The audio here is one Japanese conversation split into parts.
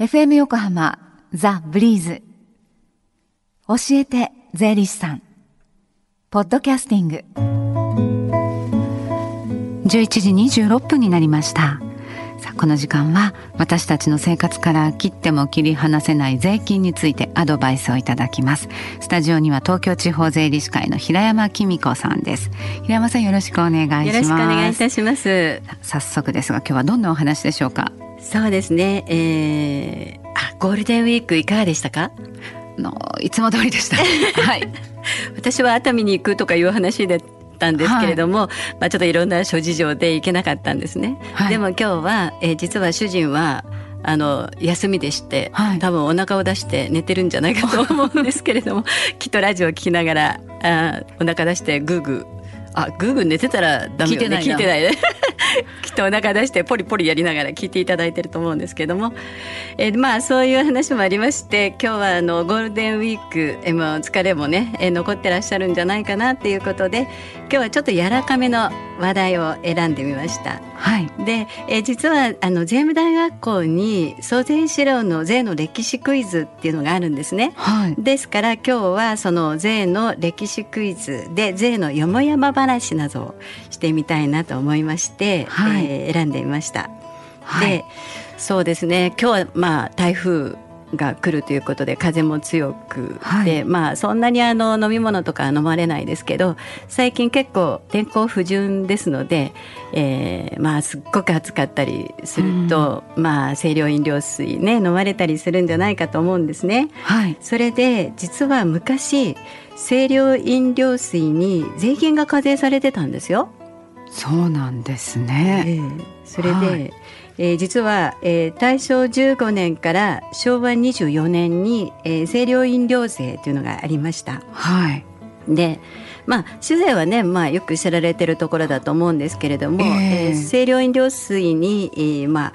FM 横浜ザ・ブリーズ。教えて税理士さん。ポッドキャスティング。11時26分になりました。さあこの時間は私たちの生活から切っても切り離せない税金についてアドバイスをいただきます。スタジオには東京地方税理士会の平山紀美子さんです。平山さんよろしくお願いします。よろしくお願いいたします。早速ですが今日はどんなお話でしょうか？そうですね、えー、あゴールデンウィークいかがでしたか？のいつも通りでした。はい。私は熱海に行くとかいう話だったんですけれども、はい、まあちょっといろんな諸事情で行けなかったんですね、はい、でも今日は、えー、実は主人はあの休みでして、はい、多分お腹を出して寝てるんじゃないかと思うんですけれども きっとラジオを聞きながらあお腹出してグーグーあグーグー寝てたらダメよね。聞いてないね。きっとお腹出してポリポリやりながら聞いていただいてると思うんですけども、えー、まあそういう話もありまして今日はあのゴールデンウィーク、えー、もう疲れもね、えー、残ってらっしゃるんじゃないかなっていうことで今日はちょっと柔らかめの話題を選んでみました。はい、で、えー、実はあの税務大学校に総税資料の税の歴史クイズっていうのがあるんですね。はい、ですから今日はその税の歴史クイズで税のよもやま話などをしてみたいなと思いまして、はい、えー、選んでみました。はい、でそうですね今日はまあ台風が来るということで風も強くはい、まあそんなにあの飲み物とか飲まれないですけど最近結構天候不順ですので、えー、まあすっごく暑かったりすると、うん、まあ清涼飲料水ね飲まれたりするんじゃないかと思うんですね。はい、それで実は昔清涼飲料水に税金が課税されてたんですよ。そうなんですね。えー、それで、はいえー、実は、えー、大正15年から昭和24年に、えー、清涼飲料税というのがありました。はい、でまあ酒税はね、まあ、よく知られてるところだと思うんですけれども、えー、えー、清涼飲料水に、えー、まあ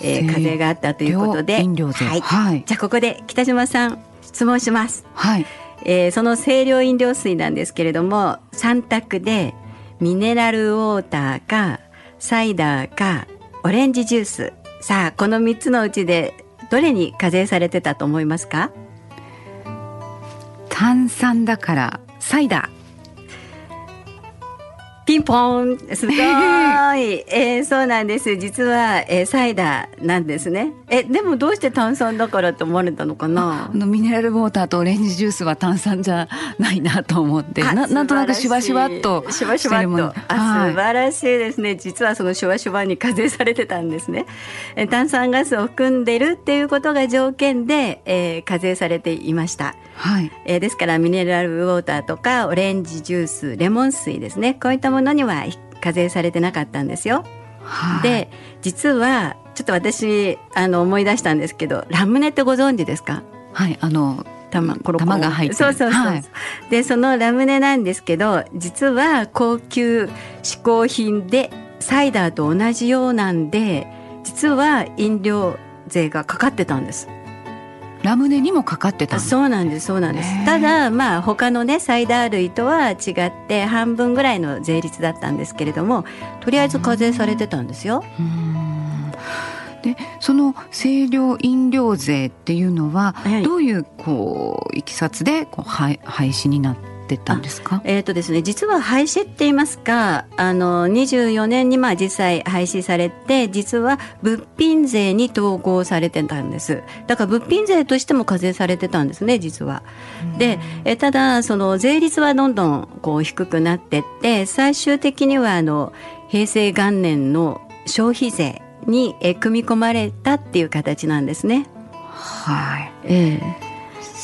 えー、課税があったということで、飲料税。はい、はい、じゃあここで北島さん質問します。はい。えー、その清涼飲料水なんですけれども3択でミネラルウォーターかサイダーかオレンジジュース。さあこの3つのうちでどれに課税されてたと思いますか？炭酸だからサイダー。ピンポンすごい、えー、そうなんです。実は、えー、サイダーなんですね。えでもどうして炭酸だからって思われたのかな？あのミネラルウォーターとオレンジジュースは炭酸じゃないなと思ってななんとなくシュワシュワっとシュワシュワっと。あ、素晴らしいですね。実はそのシュワシュワに課税されてたんですね。え炭酸ガスを含んでるっていうことが条件で、えー、課税されていました。はい、えー、ですからミネラルウォーターとかオレンジジュースレモン水ですね。こういったものには課税されてなかったんですよ。はい、で実はちょっと私あの思い出したんですけどラムネってご存知ですか？はいあの玉コロコロ玉が入ってそうそうそう、はい、でそのラムネなんですけど実は高級嗜好品でサイダーと同じようなんで実は飲料税がかかってたんですラムネにもかかってたそうなんですそうなんです。ただまあ他のねサイダー類とは違って半分ぐらいの税率だったんですけれどもとりあえず課税されてたんですよ。でその清涼飲料税っていうのは、どういうこういきさつでこう廃廃止になってってたんですか？えっ、ー、とですね実は廃止って言いますかあの24年にまあ実際廃止されて実は物品税に統合されてたんですだから物品税としても課税されてたんですね実は。でえただその税率はどんどんこう低くなってって最終的にはあの平成元年の消費税に組み込まれたっていう形なんですね。はい。ええ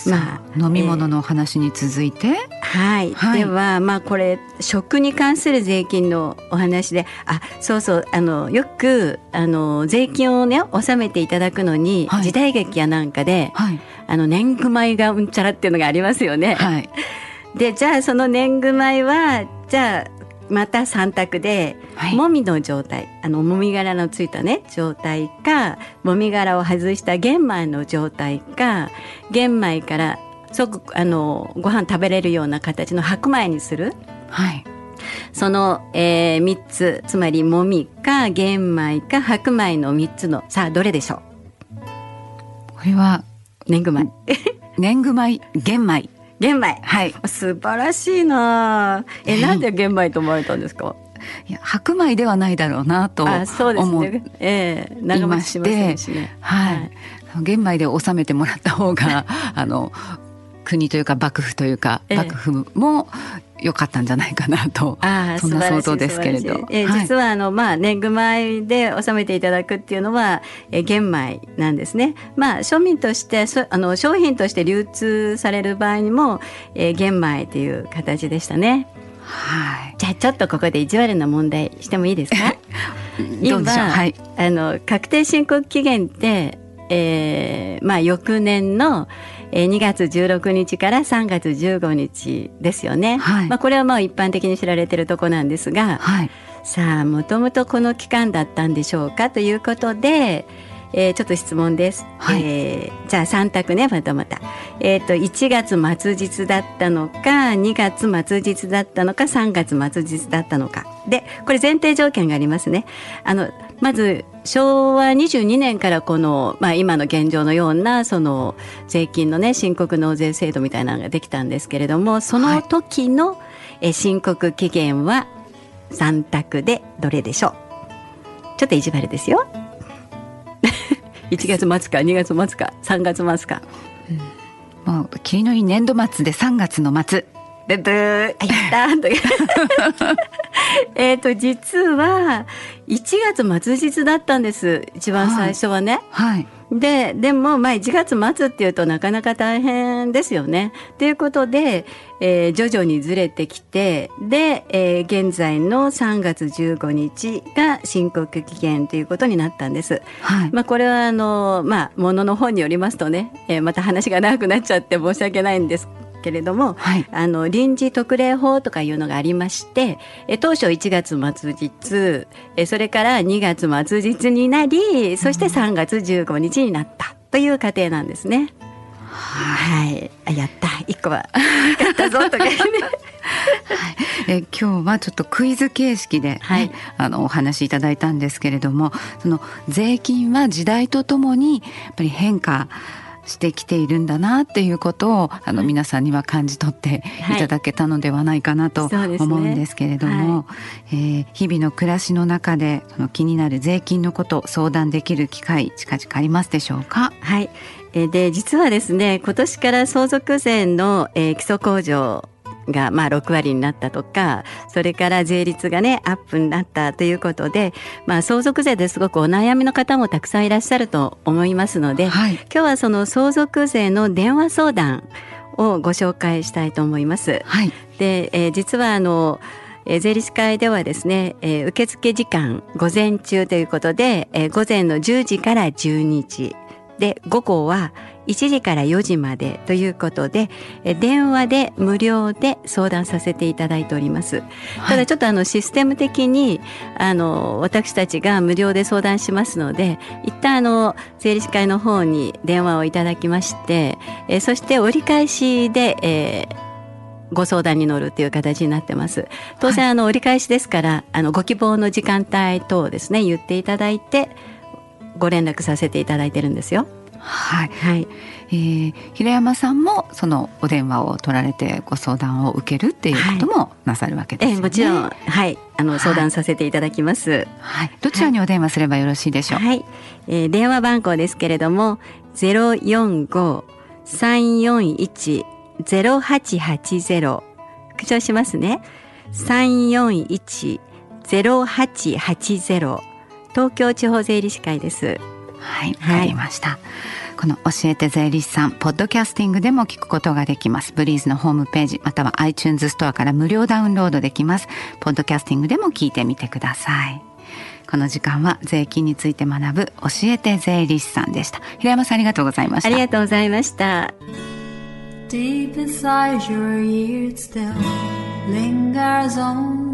まあ、飲み物の話に続いて、えー、はい、はい、ではまあこれ食に関する税金のお話であそうそうあのよくあの税金をね納めていただくのに、はい、時代劇やなんかで、はい、あの年貢米がうんちゃらっていうのがありますよね。はい、でじゃあその年貢米はじゃあまた3択で、はい、もみの状態あのもみ殻のついたね状態かもみ殻を外した玄米の状態か玄米から即あのご飯食べれるような形の白米にする。はい。その、えー、3つつまりもみか玄米か白米の3つのさあどれでしょこれは年貢米。年貢米玄米。玄米。はい。素晴らしいな。えなんで玄米と思われたんですか？いや白米ではないだろうなと思ってええ長持ちしませんしねはい、はい、玄米で収めてもらった方が あの国というか幕府というか、幕府も良かったんじゃないかなとあそんな想像ですけれど、えーはい、実はあの、まあ、年貢米で納めていただくっていうのは、えー、玄米なんですね。まあ、庶民としてそあの商品として流通される場合にも、えー、玄米という形でしたね。はい、じゃあちょっとここで意地悪な問題してもいいですか？今、はい、あの確定申告期限って、えーまあ、翌年のえー、2月16日から3月15日ですよね。はい、まあ、これはまあ一般的に知られているとこなんですが、はい、さあもともとこの期間だったんでしょうかということで、えー、ちょっと質問です。はい、えー、じゃあ3択ねまたまた。えっ、ー、と1月末日だったのか2月末日だったのか3月末日だったのか。でこれ前提条件がありますね。あのまず昭和22年からこの、まあ、今の現状のようなその税金のね申告納税制度みたいなのができたんですけれどもその時の、え申告期限は3択でどれでしょう？ちょっと意地悪ですよ。1月末か2月末か3月末か。うん、もう霧のいい年度末で3月の末。ブブー、やった えっと実は1月末日だったんです一番最初はね。はい、はいででもまあ1月末っていうとなかなか大変ですよね。ということで、えー、徐々にずれてきてで、えー、現在の3月15日が申告期限ということになったんです。はい、まあ、これはあの、まあ、ものの本によりますとね、えー、また話が長くなっちゃって申し訳ないんですけれども、はい、あの臨時特例法とかいうのがありましてえ当初1月末日えそれから2月末日になりそして3月15日になった。という過程なんですね。はい、あやった。一個は。やったぞとか、ねはい、え今日はちょっとクイズ形式で、ね、はい、あのお話しいただいたんですけれどもその税金は時代とともにやっぱり変化してきているんだなっていうことをあの皆さんには感じ取っていただけたのではないかなと思うんですけれども、はいねはい、えー、日々の暮らしの中でその気になる税金のこと相談できる機会近々ありますでしょうか？はい。で実はですね今年から相続税の、えー、基礎控除がまあ6割になったとかそれから税率がねアップになったということで、まあ、相続税ですごくお悩みの方もたくさんいらっしゃると思いますので、はい、今日はその相続税の電話相談をご紹介したいと思います。はい、で、えー、実はあのえー、税理士会ではですね、えー、受付時間午前中ということで、えー、午前の10時から12時。で午後は1時から4時までということで電話で無料で相談させていただいております、はい、ただちょっとあのシステム的にあの私たちが無料で相談しますので一旦あの税理士会の方に電話をいただきましてえそして折り返しで、えーご相談に乗るという形になってます。当然、あの折り返しですから、あのご希望の時間帯等をですね言っていただいてご連絡させていただいてるんですよ。はい、はい、えー、平山さんもそのお電話を取られてご相談を受けるっていうこともなさるわけですよね。はい、もちろん、はい、あの相談させていただきます。はい、どちらにお電話すればよろしいでしょう？はい、えー、電話番号ですけれども、ゼロ四五三四一ゼロ八八ゼロ。復唱しますね。三四一ゼロ八八ゼロ。東京地方税理士会です。はい、わかりました。はいこの教えて税理士さんポッドキャスティングでも聞くことができます。ブリーズのホームページまたは iTunes ストアから無料ダウンロードできます。ポッドキャスティングでも聞いてみてください。この時間は税金について学ぶ教えて税理士さんでした。平山さんありがとうございました。ありがとうございました。Deep inside your ears still lingers on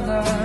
together.